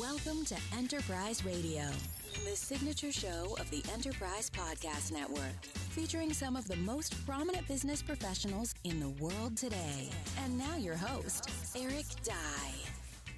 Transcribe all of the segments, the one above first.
Welcome to Enterprise Radio, the signature show of the Enterprise Podcast Network, featuring some of the most prominent business professionals in the world today. And now your host, Eric Dye.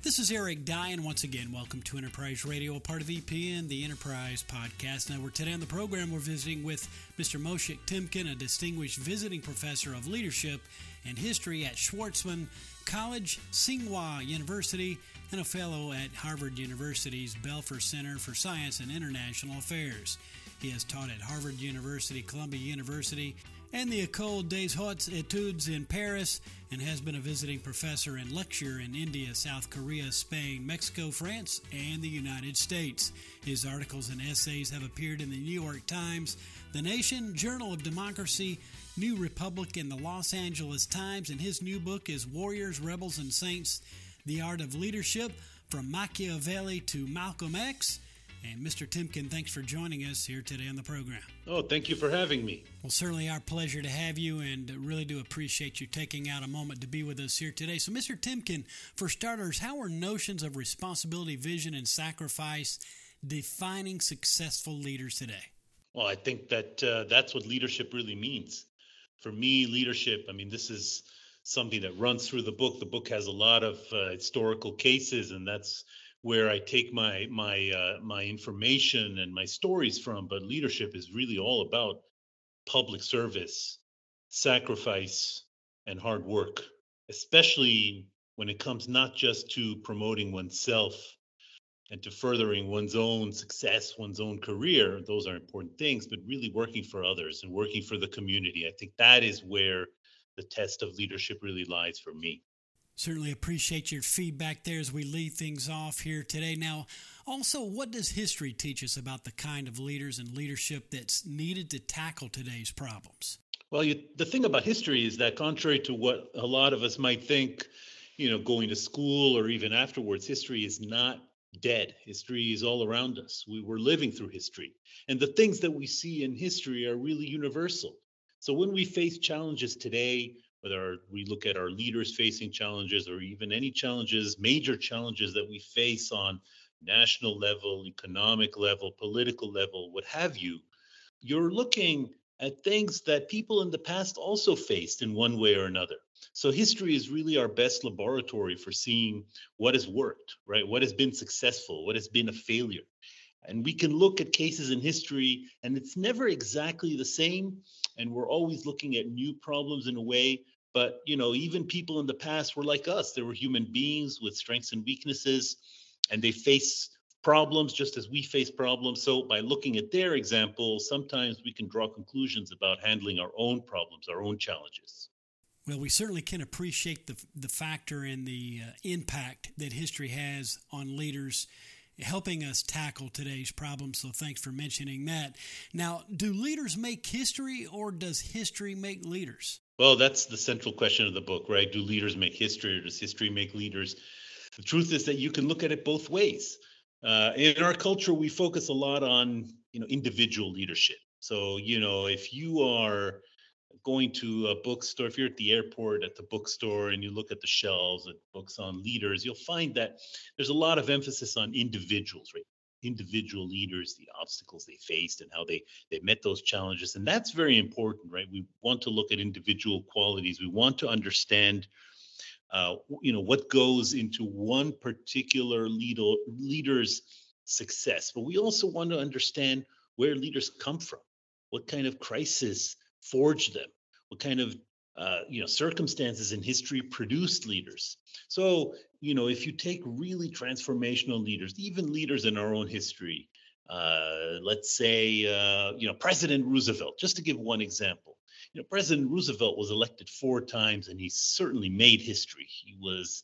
This is Eric Dye, and once again, welcome to Enterprise Radio, a part of EPN, the Enterprise Podcast Network. Today on the program, we're visiting with Mr. Moshe Temkin, a distinguished visiting professor of leadership and history at Schwarzman College, Tsinghua University, and a fellow at Harvard University's Belfer Center for Science and International Affairs. He has taught at Harvard University, Columbia University, and the École des Hautes Études in Paris, and has been a visiting professor and lecturer in India, South Korea, Spain, Mexico, France, and the United States. His articles and essays have appeared in the New York Times, The Nation, Journal of Democracy, New Republic, and the Los Angeles Times, and his new book is Warriors, Rebels, and Saints The Art of Leadership From Machiavelli to Malcolm X. And Mr. Temkin, thanks for joining us here today on the program. Oh, thank you for having me. Well, certainly our pleasure to have you, and really do appreciate you taking out a moment to be with us here today. So, Mr. Temkin, for starters, how are notions of responsibility, vision, and sacrifice defining successful leaders today? Well, I think that uh, that's what leadership really means. For me, leadership, I mean, this is something that runs through the book. The book has a lot of uh, historical cases, and that's where I take my my uh, my information and my stories from. But leadership is really all about public service, sacrifice, and hard work, especially when it comes not just to promoting oneself and to furthering one's own success, one's own career. Those are important things, but really working for others and working for the community. I think that is where the test of leadership really lies for me. Certainly appreciate your feedback there as we lead things off here today. Now, also, what does history teach us about the kind of leaders and leadership that's needed to tackle today's problems? Well, you, the thing about history is that, contrary to what a lot of us might think, you know, going to school or even afterwards, history is not dead. History is all around us. We were living through history. And the things that we see in history are really universal. So when we face challenges today, whether we look at our leaders facing challenges or even any challenges, major challenges that we face on national level, economic level, political level, what have you, you're looking at things that people in the past also faced in one way or another. So history is really our best laboratory for seeing what has worked, right? What has been successful, what has been a failure. And we can look at cases in history and it's never exactly the same. And we're always looking at new problems in a way but you know even people in the past were like us. They were human beings with strengths and weaknesses and they face problems just as we face problems. So by looking at their example sometimes we can draw conclusions about handling our own problems our own challenges. Well, we certainly can appreciate the the factor and the uh, impact that history has on leaders helping us tackle today's problems. So thanks for mentioning that. Now, do leaders make history or does history make leaders? Well, that's the central question of the book, right? Do leaders make history or does history make leaders? The truth is that you can look at it both ways. Uh, in our culture, we focus a lot on you know individual leadership. So you know if you are going to a bookstore, if you're at the airport at the bookstore and you look at the shelves of books on leaders, you'll find that there's a lot of emphasis on individuals, right? individual leaders, the obstacles they faced, and how they they met those challenges. And that's very important, right? We want to look at individual qualities. We want to understand, uh, you know, what goes into one particular leader leader's success. But we also want to understand where leaders come from, what kind of crisis forged them, what kind of uh, you know circumstances in history produced leaders? So you know if you take really transformational leaders even leaders in our own history uh, let's say uh, you know president roosevelt just to give one example. You know president roosevelt was elected four times and he certainly made history. He was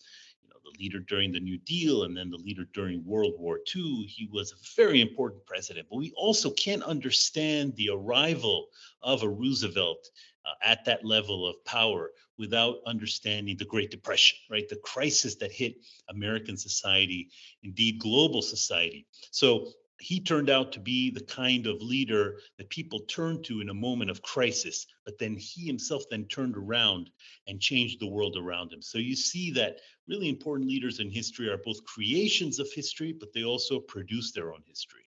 the leader during the new deal and then the leader during world war ii he was a very important president but we also can't understand the arrival of a roosevelt uh, at that level of power without understanding the Great Depression, right? The crisis that hit American society, indeed global society. So he turned out to be the kind of leader that people turned to in a moment of crisis, but then he himself then turned around and changed the world around him. So you see that really important leaders in history are both creations of history, but they also produce their own history.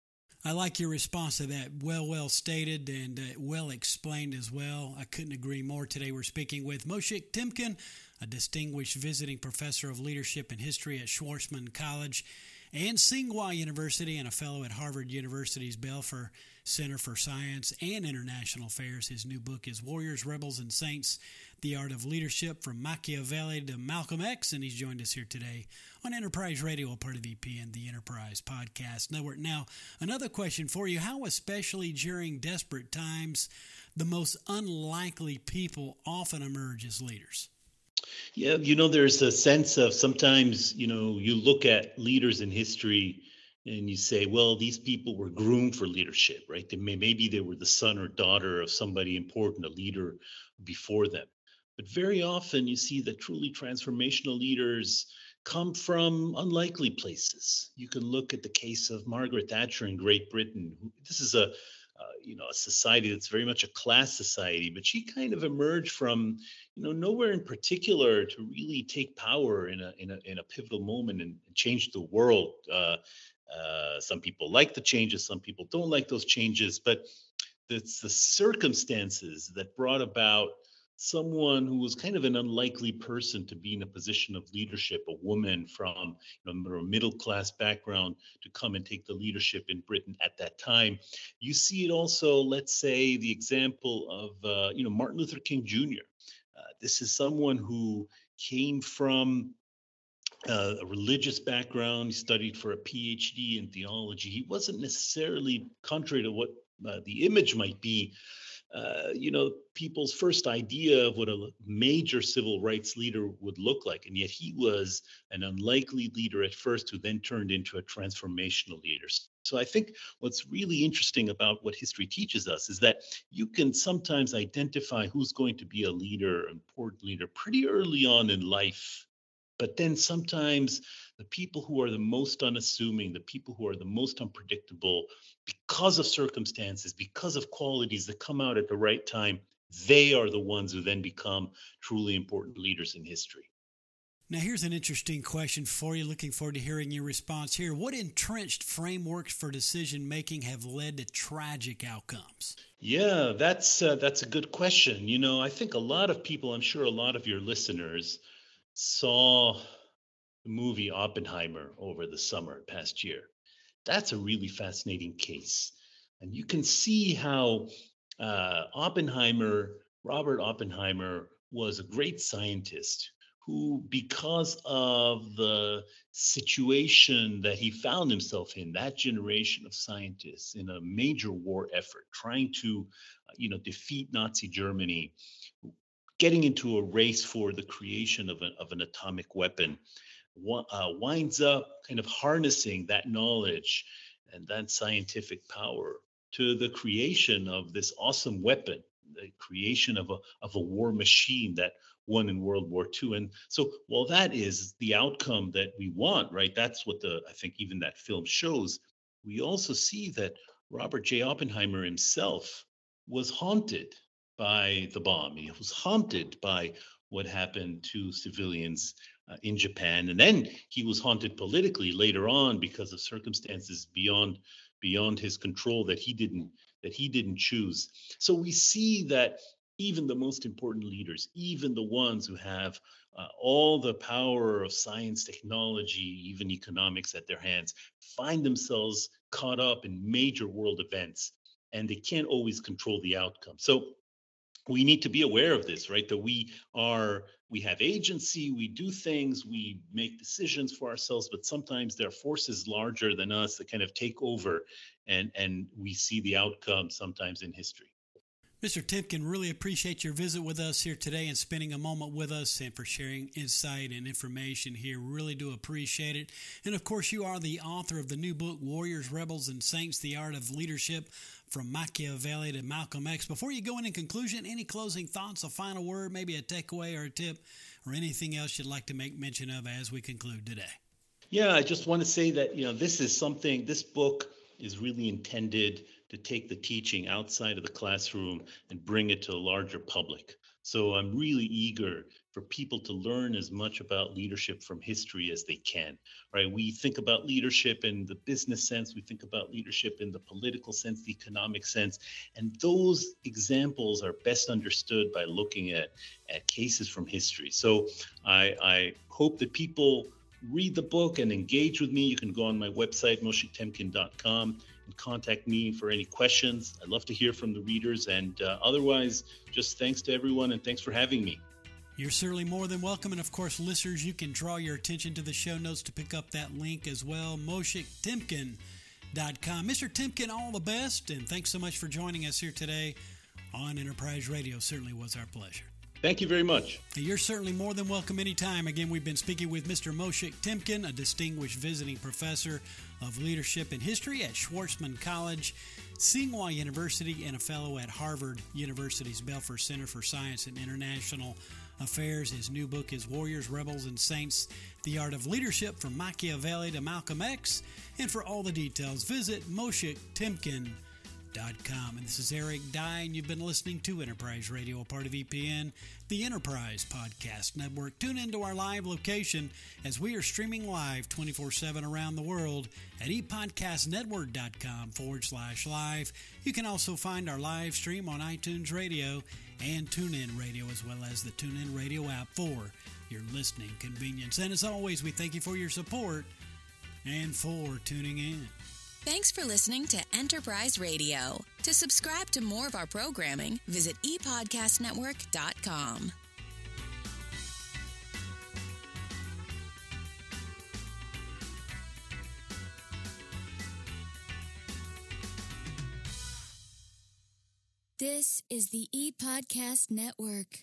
I like your response to that. Well, well stated and uh, well explained as well. I couldn't agree more. Today we're speaking with moshe Temkin, a distinguished visiting professor of leadership and history at Schwarzman College and Tsinghua University and a fellow at Harvard University's Belfer Center for Science and International Affairs. His new book is Warriors, Rebels, and Saints The Art of Leadership from Machiavelli to Malcolm X, and he's joined us here today on Enterprise Radio, a part of EPN, the Enterprise Podcast Network. Now, another question for you How, especially during desperate times, the most unlikely people often emerge as leaders? Yeah, you know, there's a sense of sometimes, you know, you look at leaders in history and you say, well, these people were groomed for leadership, right? They may, maybe they were the son or daughter of somebody important, a leader before them. But very often you see that truly transformational leaders come from unlikely places. You can look at the case of Margaret Thatcher in Great Britain. This is a uh, you know a society that's very much a class society but she kind of emerged from you know nowhere in particular to really take power in a in a, in a pivotal moment and, change the world. Uh, uh, some people like the changes some people don't like those changes but it's the circumstances that brought about someone who was kind of an unlikely person to be in a position of leadership, a woman from you know, a middle class background to come and take the leadership in Britain at that time. You see it also, let's say, the example of uh, you know Martin Luther King Jr. Uh, this is someone who came from uh, a religious background. He studied for a PhD in theology. He wasn't necessarily, contrary to what uh, the image might be, uh, you know, people's first idea of what a major civil rights leader would look like. And yet he was an unlikely leader at first who then turned into a transformational leader. So I think what's really interesting about what history teaches us is that you can sometimes identify who's going to be a leader, important leader, pretty early on in life. But then sometimes the people who are the most unassuming, the people who are the most unpredictable, because of circumstances, because of qualities that come out at the right time, they are the ones who then become truly important leaders in history. Now, here's an interesting question for you. Looking forward to hearing your response here. What entrenched frameworks for decision making have led to tragic outcomes? Yeah, that's uh, that's a good question. You know, I think a lot of people, I'm sure a lot of your listeners, saw the movie Oppenheimer over the summer past year that's a really fascinating case. And you can see how uh, Oppenheimer, Robert Oppenheimer, was a great scientist who, because of the situation that he found himself in, that generation of scientists in a major war effort, trying to, uh, you know, defeat Nazi Germany, getting into a race for the creation of, of an atomic weapon, uh, winds up kind of harnessing that knowledge and that scientific power to the creation of this awesome weapon, the creation of a of a war machine that won in World War II. And so, while that is the outcome that we want, right? That's what the I think even that film shows. We also see that Robert J. Oppenheimer himself was haunted by the bomb. He was haunted by what happened to civilians uh, in Japan, and then he was haunted politically later on because of circumstances beyond beyond his control that he didn't that he didn't choose. So we see that even the most important leaders, even the ones who have uh, all the power of science, technology, even economics at their hands, find themselves caught up in major world events and they can't always control the outcome. So we need to be aware of this right? That we are we have agency we do things we make decisions for ourselves but sometimes there are forces larger than us that kind of take over and and we see the outcome sometimes in history Mr. Temkin, really appreciate your visit with us here today and spending a moment with us and for sharing insight and information here. Really do appreciate it. And of course, you are the author of the new book, Warriors, Rebels, and Saints The Art of Leadership from Machiavelli to Malcolm X. Before you go in, in conclusion, any closing thoughts, a final word, maybe a takeaway or a tip, or anything else you'd like to make mention of as we conclude today? Yeah, I just want to say that, you know, this is something, this book is really intended to take the teaching outside of the classroom and bring it to a larger public. So I'm really eager for people to learn as much about leadership from history as they can right? We think about leadership in the business sense we think about leadership in the political sense the economic sense and those examples are best understood by looking at at cases from history. So i i hope that people read the book and engage with me. You can go on my website moshiktemkin.com and contact me for any questions i'd love to hear from the readers and uh, otherwise just thanks to everyone and thanks for having me you're certainly more than welcome. And of course, listeners, you can draw your attention to the show notes to pick up that link as well. MoshikTemkin.com. Mr. Temkin, all the best. And thanks so much for joining us here today on Enterprise Radio. Certainly was our pleasure. Thank you very much. You're certainly more than welcome anytime. Again, we've been speaking with Mr. Moshik Temkin, a distinguished visiting professor of leadership and history at Schwarzman College, Tsinghua University, and a fellow at Harvard University's Belfer Center for Science and International Affairs. His new book is Warriors, Rebels, and Saints The Art of Leadership from Machiavelli to Malcolm X. And for all the details, visit moshiktemkin.com. And this is Eric and you've been listening to Enterprise Radio, a part of EPN, the Enterprise Podcast Network. Tune into our live location as we are streaming live 24 7 around the world at epodcastnetwork.com forward slash live. You can also find our live stream on iTunes Radio and TuneIn Radio, as well as the TuneIn Radio app for your listening convenience. And as always, we thank you for your support and for tuning in. Thanks for listening to Enterprise Radio. To subscribe to more of our programming, visit epodcastnetwork.com. This is the ePodcast Network.